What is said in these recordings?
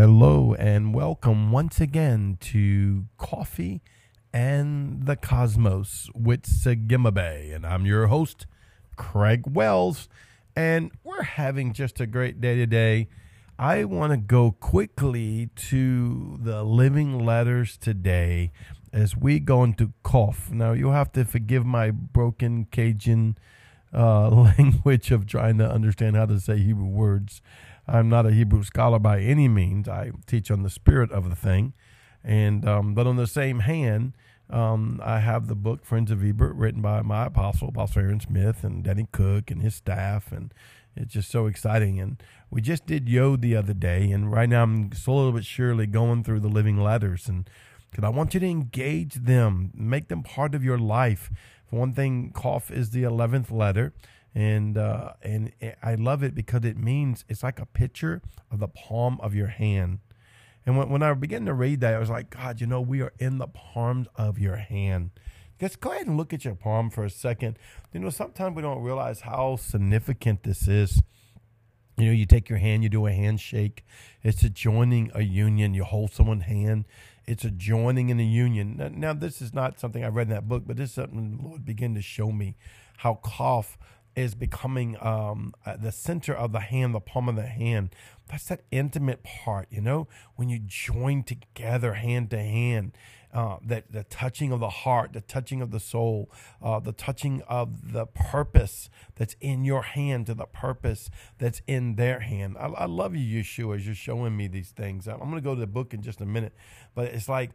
Hello and welcome once again to Coffee and the Cosmos with Sagimabe. And I'm your host, Craig Wells. And we're having just a great day today. I want to go quickly to the living letters today as we go into Kof. Now, you'll have to forgive my broken Cajun uh, language of trying to understand how to say Hebrew words. I'm not a Hebrew scholar by any means. I teach on the spirit of the thing, and um, but on the same hand, um, I have the book Friends of Eber, written by my apostle, Apostle Aaron Smith, and Danny Cook and his staff, and it's just so exciting. And we just did Yod the other day, and right now I'm slowly but surely going through the living letters, and because I want you to engage them, make them part of your life. For one thing, Kof is the eleventh letter and uh, and I love it because it means it's like a picture of the palm of your hand. And when, when I began to read that, I was like, God, you know, we are in the palms of your hand. Just go ahead and look at your palm for a second. You know, sometimes we don't realize how significant this is. You know, you take your hand, you do a handshake. It's a joining a union. You hold someone's hand. It's a joining in a union. Now, now, this is not something I read in that book, but this is something the Lord began to show me how Kof is becoming um, uh, the center of the hand, the palm of the hand. That's that intimate part, you know, when you join together hand to hand. Uh, that the touching of the heart, the touching of the soul, uh, the touching of the purpose that's in your hand to the purpose that's in their hand. I, I love you, Yeshua, as you're showing me these things. I'm going to go to the book in just a minute, but it's like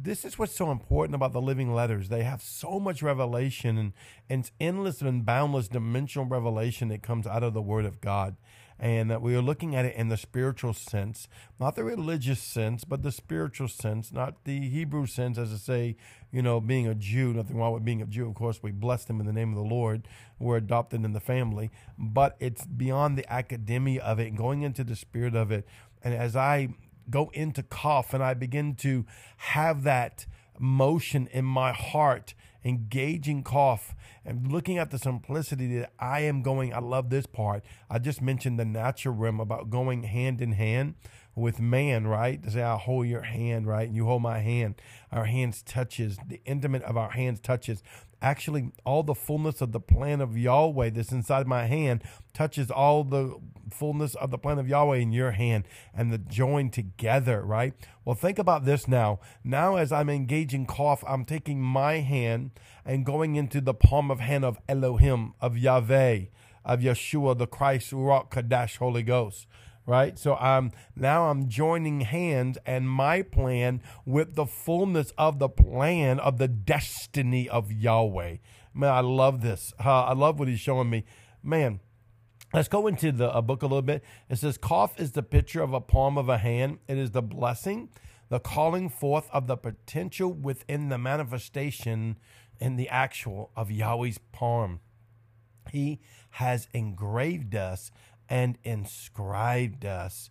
this is what's so important about the living letters. They have so much revelation and, and endless and boundless dimensional revelation that comes out of the Word of God. And that we are looking at it in the spiritual sense, not the religious sense, but the spiritual sense, not the Hebrew sense, as I say, you know, being a Jew, nothing wrong with being a Jew. Of course, we bless them in the name of the Lord. We're adopted in the family, but it's beyond the academia of it and going into the spirit of it. And as I go into Kof and I begin to have that motion in my heart, engaging Kof and looking at the simplicity that I am going. I love this part. I just mentioned the natural realm about going hand in hand with man, right? To say, I hold your hand, right? And you hold my hand. Our hands touches. The intimate of our hands touches actually all the fullness of the plan of Yahweh that's inside my hand touches all the fullness of the plan of Yahweh in your hand and the join together, right? Well, think about this now. Now, as I'm engaging Kof, I'm taking my hand and going into the palm of hand of Elohim, of Yahweh, of Yeshua, the Christ, Ruach Kadash, Holy Ghost right? So I'm now I'm joining hands and my plan with the fullness of the plan of the destiny of Yahweh. Man, I love this. Uh, I love what he's showing me. Man, let's go into the book a little bit. It says, "Kof is the picture of a palm of a hand. It is the blessing, the calling forth of the potential within the manifestation in the actual of Yahweh's palm." He has engraved us and inscribed us.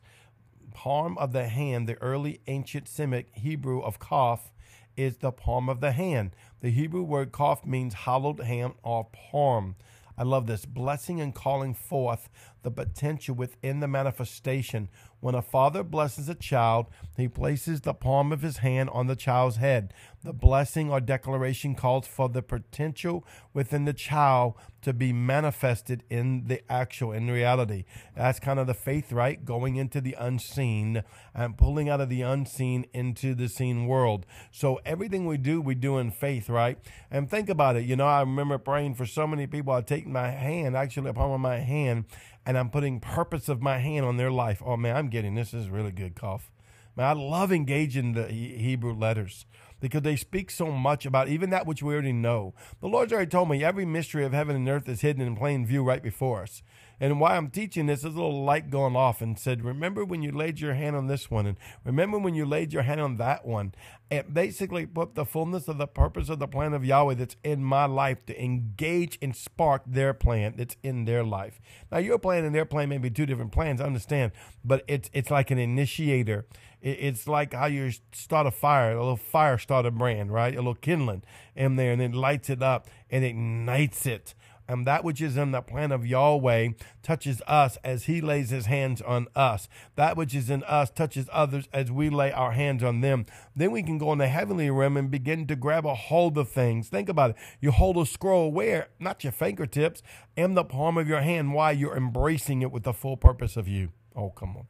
Palm of the hand, the early ancient Semitic Hebrew of Kaf, is the palm of the hand. The Hebrew word Kaf means hallowed hand or palm. I love this blessing and calling forth the potential within the manifestation. When a father blesses a child, he places the palm of his hand on the child's head. The blessing or declaration calls for the potential within the child to be manifested in the actual, in reality. That's kind of the faith, right? Going into the unseen and pulling out of the unseen into the seen world. So everything we do, we do in faith, right? And think about it. You know, I remember praying for so many people. I take my hand, actually, of my hand, and I'm putting purpose of my hand on their life. Oh man, I'm getting this is really good Kof. Man, I love engaging the Hebrew letters because they speak so much about even that which we already know. The Lord's already told me every mystery of heaven and earth is hidden in plain view right before us. And why I'm teaching this, is a little light going off and said, Remember when you laid your hand on this one, and remember when you laid your hand on that one. It basically put the fullness of the purpose of the plan of Yahweh that's in my life to engage and spark their plan that's in their life. Now, your plan and their plan may be two different plans, I understand, but it's it's like an initiator. It's like how you start a fire, a little fire starter brand, right? A little kindling in there, and it lights it up and ignites it And that which is in the plan of Yahweh touches us as he lays his hands on us. That which is in us touches others as we lay our hands on them. Then we can go in the heavenly realm and begin to grab a hold of things. Think about it. You hold a scroll where? Not your fingertips, in the palm of your hand. Why? You're embracing it with the full purpose of you. Oh, come on.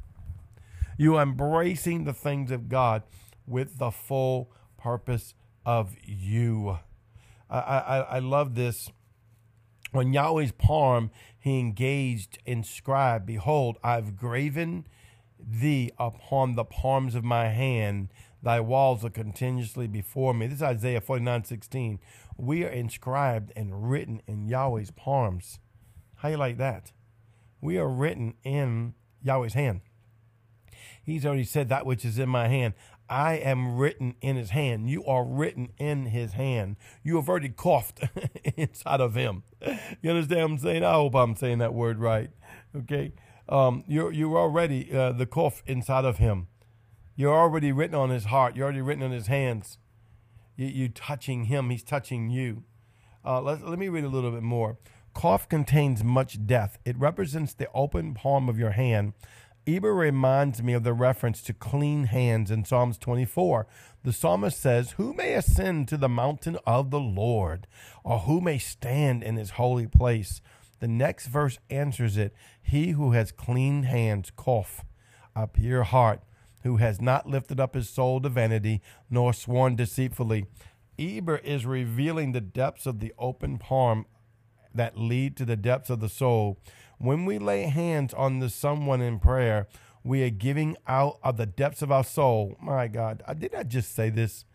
You are embracing the things of God with the full purpose of you. I, I, I love this. On Yahweh's palm, he engaged, inscribed, Behold, I've graven thee upon the palms of my hand. Thy walls are continuously before me. This is Isaiah 49 16. We are inscribed and written in Yahweh's palms. How you like that? We are written in Yahweh's hand. He's already said that which is in my hand. I am written in his hand. You are written in his hand. You have already coughed inside of him. You understand what I'm saying? I hope I'm saying that word right. Okay. Um, you're, you're already uh, the Kof inside of him. You're already written on his heart. You're already written on his hands. You, you touching him. He's touching you. Uh, let, let me read a little bit more. Kof contains much death. It represents the open palm of your hand Eber reminds me of the reference to clean hands in Psalms 24. The psalmist says, Who may ascend to the mountain of the Lord, or who may stand in his holy place? The next verse answers it He who has clean hands, Kof, a pure heart, who has not lifted up his soul to vanity, nor sworn deceitfully. Eber is revealing the depths of the open palm that lead to the depths of the soul. When we lay hands on the someone in prayer, we are giving out of the depths of our soul. My God, I did not just say this.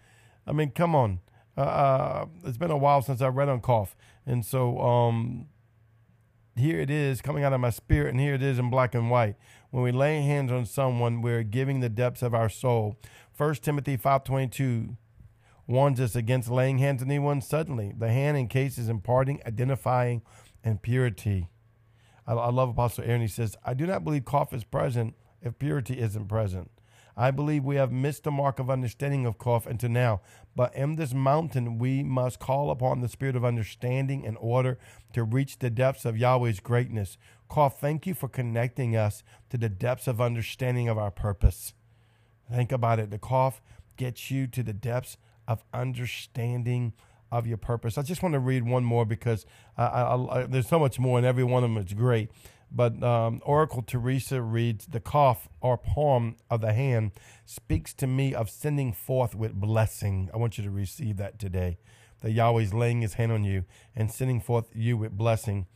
I mean, come on. Uh, uh, it's been a while since I read on Kof, and so um, here it is coming out of my spirit, and here it is in black and white. When we lay hands on someone, we're giving the depths of our soul. First Timothy five twenty two warns us against laying hands on anyone suddenly. The hand encases imparting, identifying, and purity. I, I love Apostle Aaron. He says, I do not believe Kof is present if purity isn't present. I believe we have missed the mark of understanding of Kof until now. But in this mountain, we must call upon the spirit of understanding in order to reach the depths of Yahweh's greatness. Kof, thank you for connecting us to the depths of understanding of our purpose. Think about it. The Kof gets you to the depths of understanding of your purpose. I just want to read one more because I, I, I, there's so much more, and every one of them is great. But um, Oracle Teresa reads, The Kof or palm of the hand speaks to me of sending forth with blessing. I want you to receive that today. That Yahweh's laying his hand on you and sending forth you with blessing.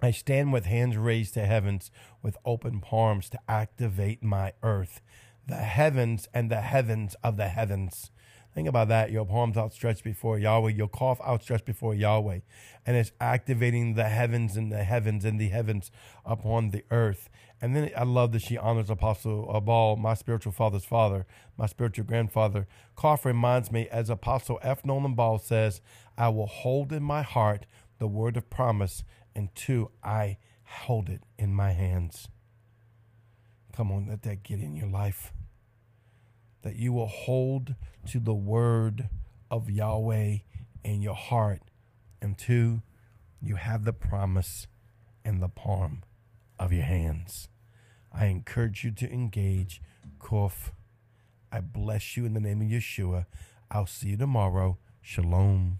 I stand with hands raised to heavens with open palms to activate my earth, the heavens and the heavens of the heavens. Think about that. Your palms outstretched before Yahweh, your Kof outstretched before Yahweh. And it's activating the heavens and the heavens and the heavens upon the earth. And then I love that she honors Apostle Abal, my spiritual father's father, my spiritual grandfather. Kof reminds me, as Apostle F. Nolan Ball says, I will hold in my heart the word of promise, and two, I hold it in my hands. Come on, let that get in your life that you will hold to the word of Yahweh in your heart. And two, you have the promise in the palm of your hands. I encourage you to engage. Kof. I bless you in the name of Yeshua. I'll see you tomorrow. Shalom.